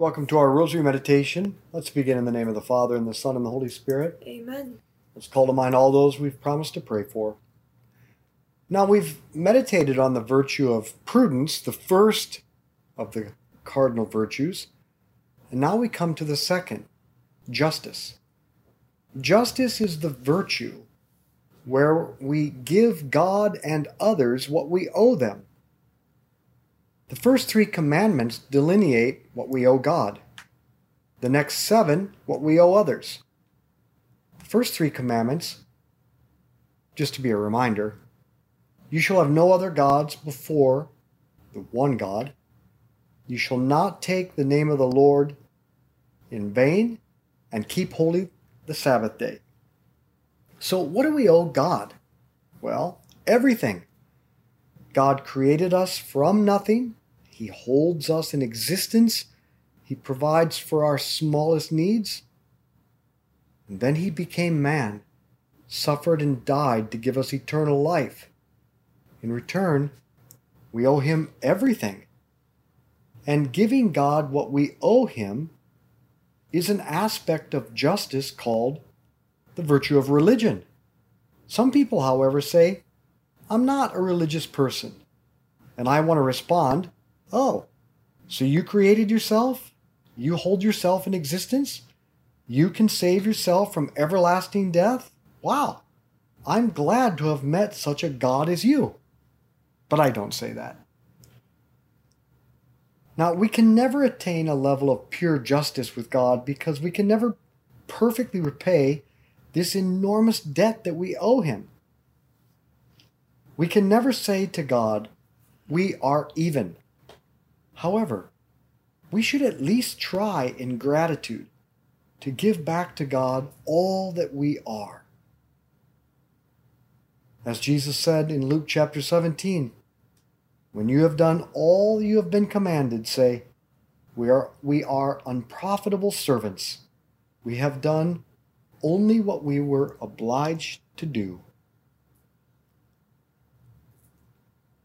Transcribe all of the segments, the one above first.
Welcome to our Rosary Meditation. Let's begin in the name of the Father, and the Son, and the Holy Spirit. Amen. Let's call to mind all those we've promised to pray for. Now, we've meditated on the virtue of prudence, the first of the cardinal virtues, and now we come to the second justice. Justice is the virtue where we give God and others what we owe them. The first three commandments delineate what we owe God. The next seven, what we owe others. The first three commandments, just to be a reminder, you shall have no other gods before the one God. You shall not take the name of the Lord in vain, and keep holy the Sabbath day. So, what do we owe God? Well, everything. God created us from nothing he holds us in existence. He provides for our smallest needs. And then he became man, suffered and died to give us eternal life. In return, we owe him everything. And giving God what we owe him is an aspect of justice called the virtue of religion. Some people, however, say, I'm not a religious person. And I want to respond, Oh, so you created yourself? You hold yourself in existence? You can save yourself from everlasting death? Wow, I'm glad to have met such a God as you. But I don't say that. Now, we can never attain a level of pure justice with God because we can never perfectly repay this enormous debt that we owe Him. We can never say to God, We are even. However, we should at least try in gratitude to give back to God all that we are. As Jesus said in Luke chapter 17, when you have done all you have been commanded, say, we are, we are unprofitable servants. We have done only what we were obliged to do.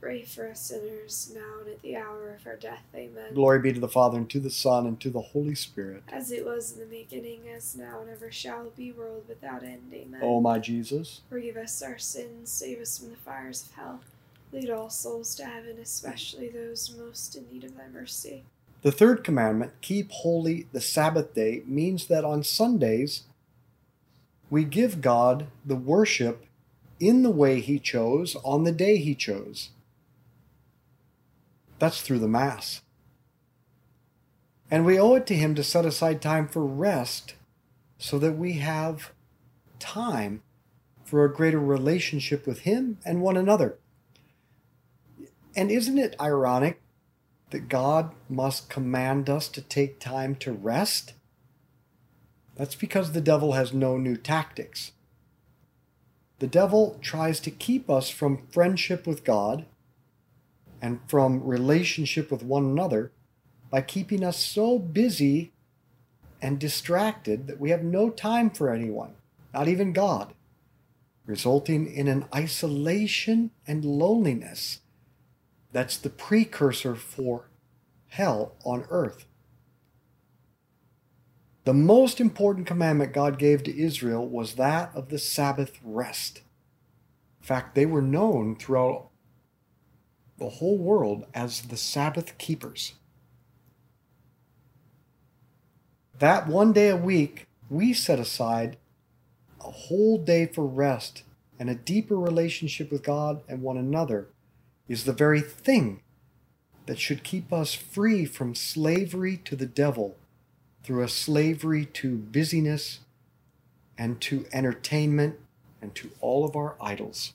pray for us sinners, now and at the hour of our death. Amen. Glory be to the Father, and to the Son, and to the Holy Spirit. As it was in the beginning, as now, and ever shall be, world without end. Amen. O my Jesus, forgive us our sins, save us from the fires of hell Lead all souls to heaven, especially those most in need of thy mercy. The third commandment, keep holy the Sabbath day, means that on Sundays we give God the worship in the way He chose on the day He chose. That's through the Mass. And we owe it to Him to set aside time for rest so that we have time for a greater relationship with Him and one another. And isn't it ironic that God must command us to take time to rest? That's because the devil has no new tactics. The devil tries to keep us from friendship with God and from relationship with one another by keeping us so busy and distracted that we have no time for anyone, not even God, resulting in an isolation and loneliness that's the precursor for hell on earth. The most important commandment God gave to Israel was that of the Sabbath rest. In fact, they were known throughout the whole world as the Sabbath keepers. That one day a week, we set aside a whole day for rest and a deeper relationship with God and one another is the very thing that should keep us free from slavery to the devil through a slavery to busyness and to entertainment and to all of our idols.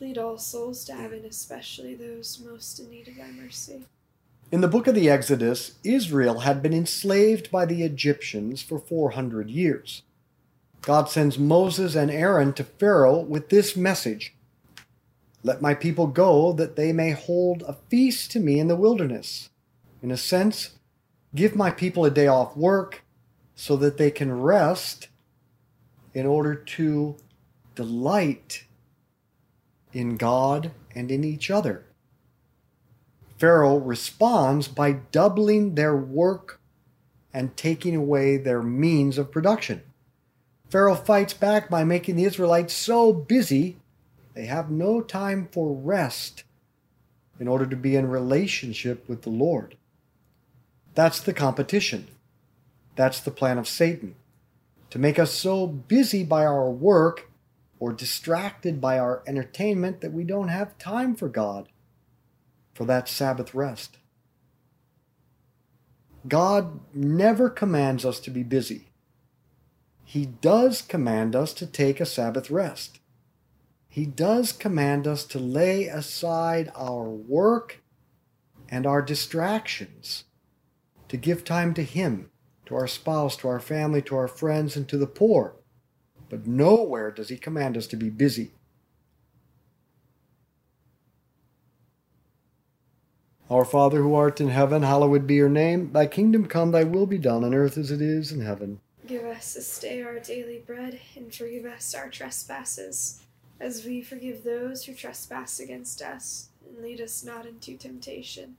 Lead all souls to heaven, especially those most in need of thy mercy. In the book of the Exodus, Israel had been enslaved by the Egyptians for 400 years. God sends Moses and Aaron to Pharaoh with this message let my people go that they may hold a feast to me in the wilderness. In a sense, give my people a day off work so that they can rest in order to delight in God and in each other. Pharaoh responds by doubling their work and taking away their means of production. Pharaoh fights back by making the Israelites so busy they have no time for rest in order to be in relationship with the Lord. That's the competition. That's the plan of Satan to make us so busy by our work or distracted by our entertainment that we don't have time for God, for that Sabbath rest. God never commands us to be busy. He does command us to take a Sabbath rest. He does command us to lay aside our work and our distractions, to give time to Him, to our spouse, to our family, to our friends, and to the poor. But nowhere does He command us to be busy. Our Father who art in heaven, hallowed be your name. Thy kingdom come, thy will be done on earth as it is in heaven. Give us this day our daily bread, and forgive us our trespasses, as we forgive those who trespass against us. And lead us not into temptation,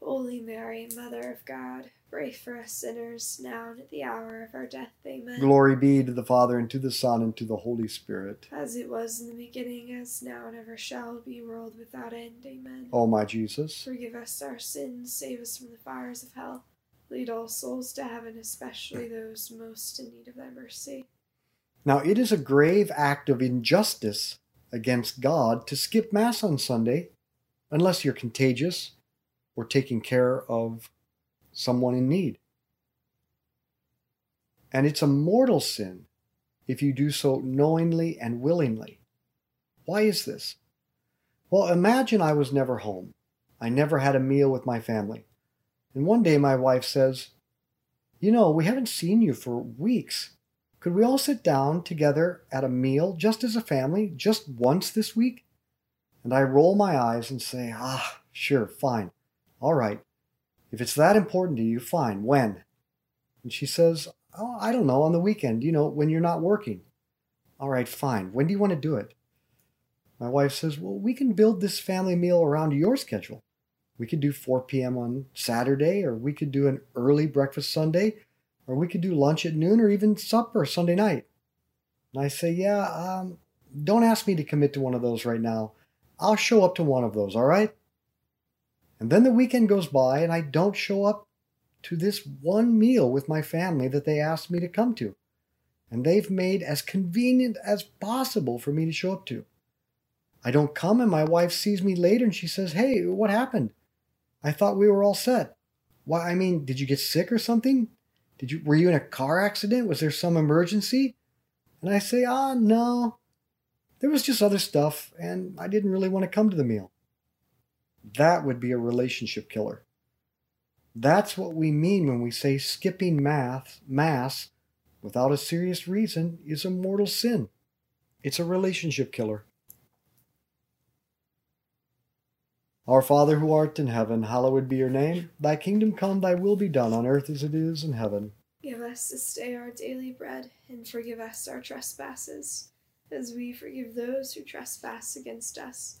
Holy Mary, Mother of God, pray for us sinners, now and at the hour of our death. Amen. Glory be to the Father, and to the Son, and to the Holy Spirit. As it was in the beginning, as now and ever shall be, world without end. Amen. O my Jesus, Forgive us our sins, save us from the fires of hell. Lead all souls to heaven, especially those most in need of thy mercy. Now, it is a grave act of injustice against God to skip Mass on Sunday unless you're contagious or taking care of someone in need. And it's a mortal sin if you do so knowingly and willingly. Why is this? Well, imagine I was never home. I never had a meal with my family. And one day my wife says, You know, we haven't seen you for weeks. Could we all sit down together at a meal just as a family, just once this week? And I roll my eyes and say, Ah, sure, fine. All right. If it's that important to you, fine. When? And she says, Oh, I don't know, on the weekend, you know, when you're not working. All right, fine. When do you want to do it? My wife says, Well, we can build this family meal around your schedule. We could do 4 p.m. on Saturday, or we could do an early breakfast Sunday, or we could do lunch at noon, or even supper Sunday night. And I say, Yeah, um, don't ask me to commit to one of those right now. I'll show up to one of those, all right? And then the weekend goes by, and I don't show up to this one meal with my family that they asked me to come to. And they've made as convenient as possible for me to show up to. I don't come, and my wife sees me later and she says, Hey, what happened? I thought we were all set. Why, I mean, did you get sick or something? Did you were you in a car accident? Was there some emergency? And I say, Ah, no. There was just other stuff, and I didn't really want to come to the meal. That would be a relationship killer. That's what we mean when we say skipping math, mass without a serious reason is a mortal sin. It's a relationship killer. Our Father who art in heaven, hallowed be your name. Thy kingdom come, thy will be done on earth as it is in heaven. Give us this day our daily bread, and forgive us our trespasses, as we forgive those who trespass against us.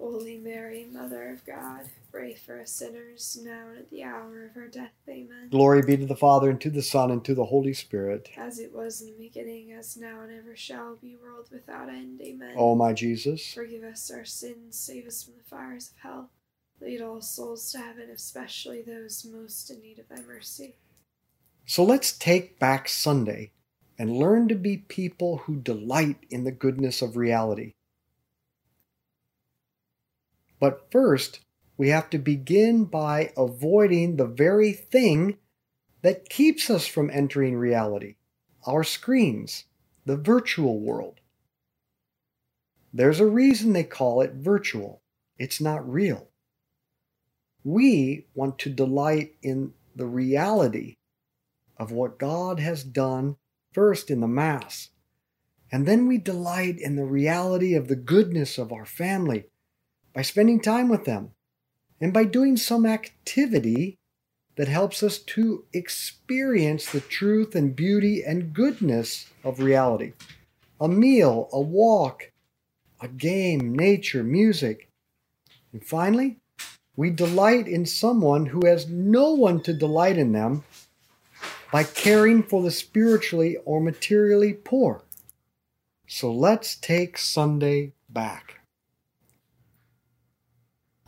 Holy Mary, Mother of God, pray for us sinners, now and at the hour of our death. Amen. Glory be to the Father, and to the Son, and to the Holy Spirit. As it was in the beginning, as now and ever shall be, world without end. Amen. O my Jesus, Forgive us our sins, save us from the fires of hell. Lead all souls to heaven, especially those most in need of thy mercy. So let's take back Sunday and learn to be people who delight in the goodness of reality. But first, we have to begin by avoiding the very thing that keeps us from entering reality our screens, the virtual world. There's a reason they call it virtual, it's not real. We want to delight in the reality of what God has done first in the Mass. And then we delight in the reality of the goodness of our family by spending time with them and by doing some activity that helps us to experience the truth and beauty and goodness of reality. A meal, a walk, a game, nature, music. And finally, we delight in someone who has no one to delight in them by caring for the spiritually or materially poor. So let's take Sunday back.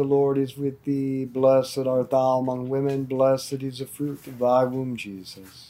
the Lord is with thee. Blessed art thou among women, blessed is the fruit of thy womb, Jesus.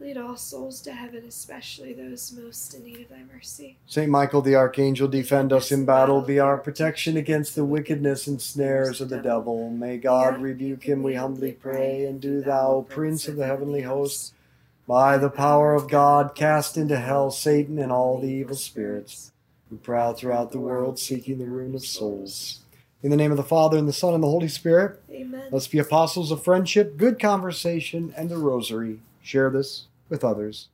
Lead all souls to heaven, especially those most in need of thy mercy. Saint Michael the Archangel, defend us in battle, be our protection against the wickedness and snares of the devil. May God rebuke him, we humbly pray, and do thou, Prince of the heavenly host, by the power of God, cast into hell Satan and all the evil spirits who prowl throughout the world seeking the ruin of souls. In the name of the Father, and the Son, and the Holy Spirit, Amen. let's be apostles of friendship, good conversation, and the rosary. Share this with others.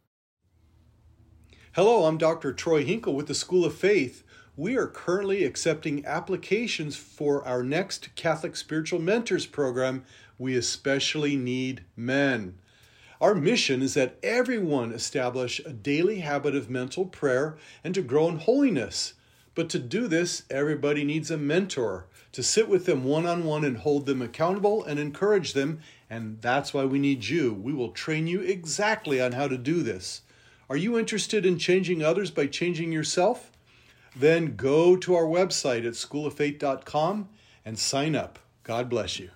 Hello, I'm Dr. Troy Hinkle with the School of Faith. We are currently accepting applications for our next Catholic Spiritual Mentors program. We especially need men. Our mission is that everyone establish a daily habit of mental prayer and to grow in holiness. But to do this, everybody needs a mentor to sit with them one on one and hold them accountable and encourage them. And that's why we need you. We will train you exactly on how to do this. Are you interested in changing others by changing yourself? Then go to our website at schooloffaith.com and sign up. God bless you.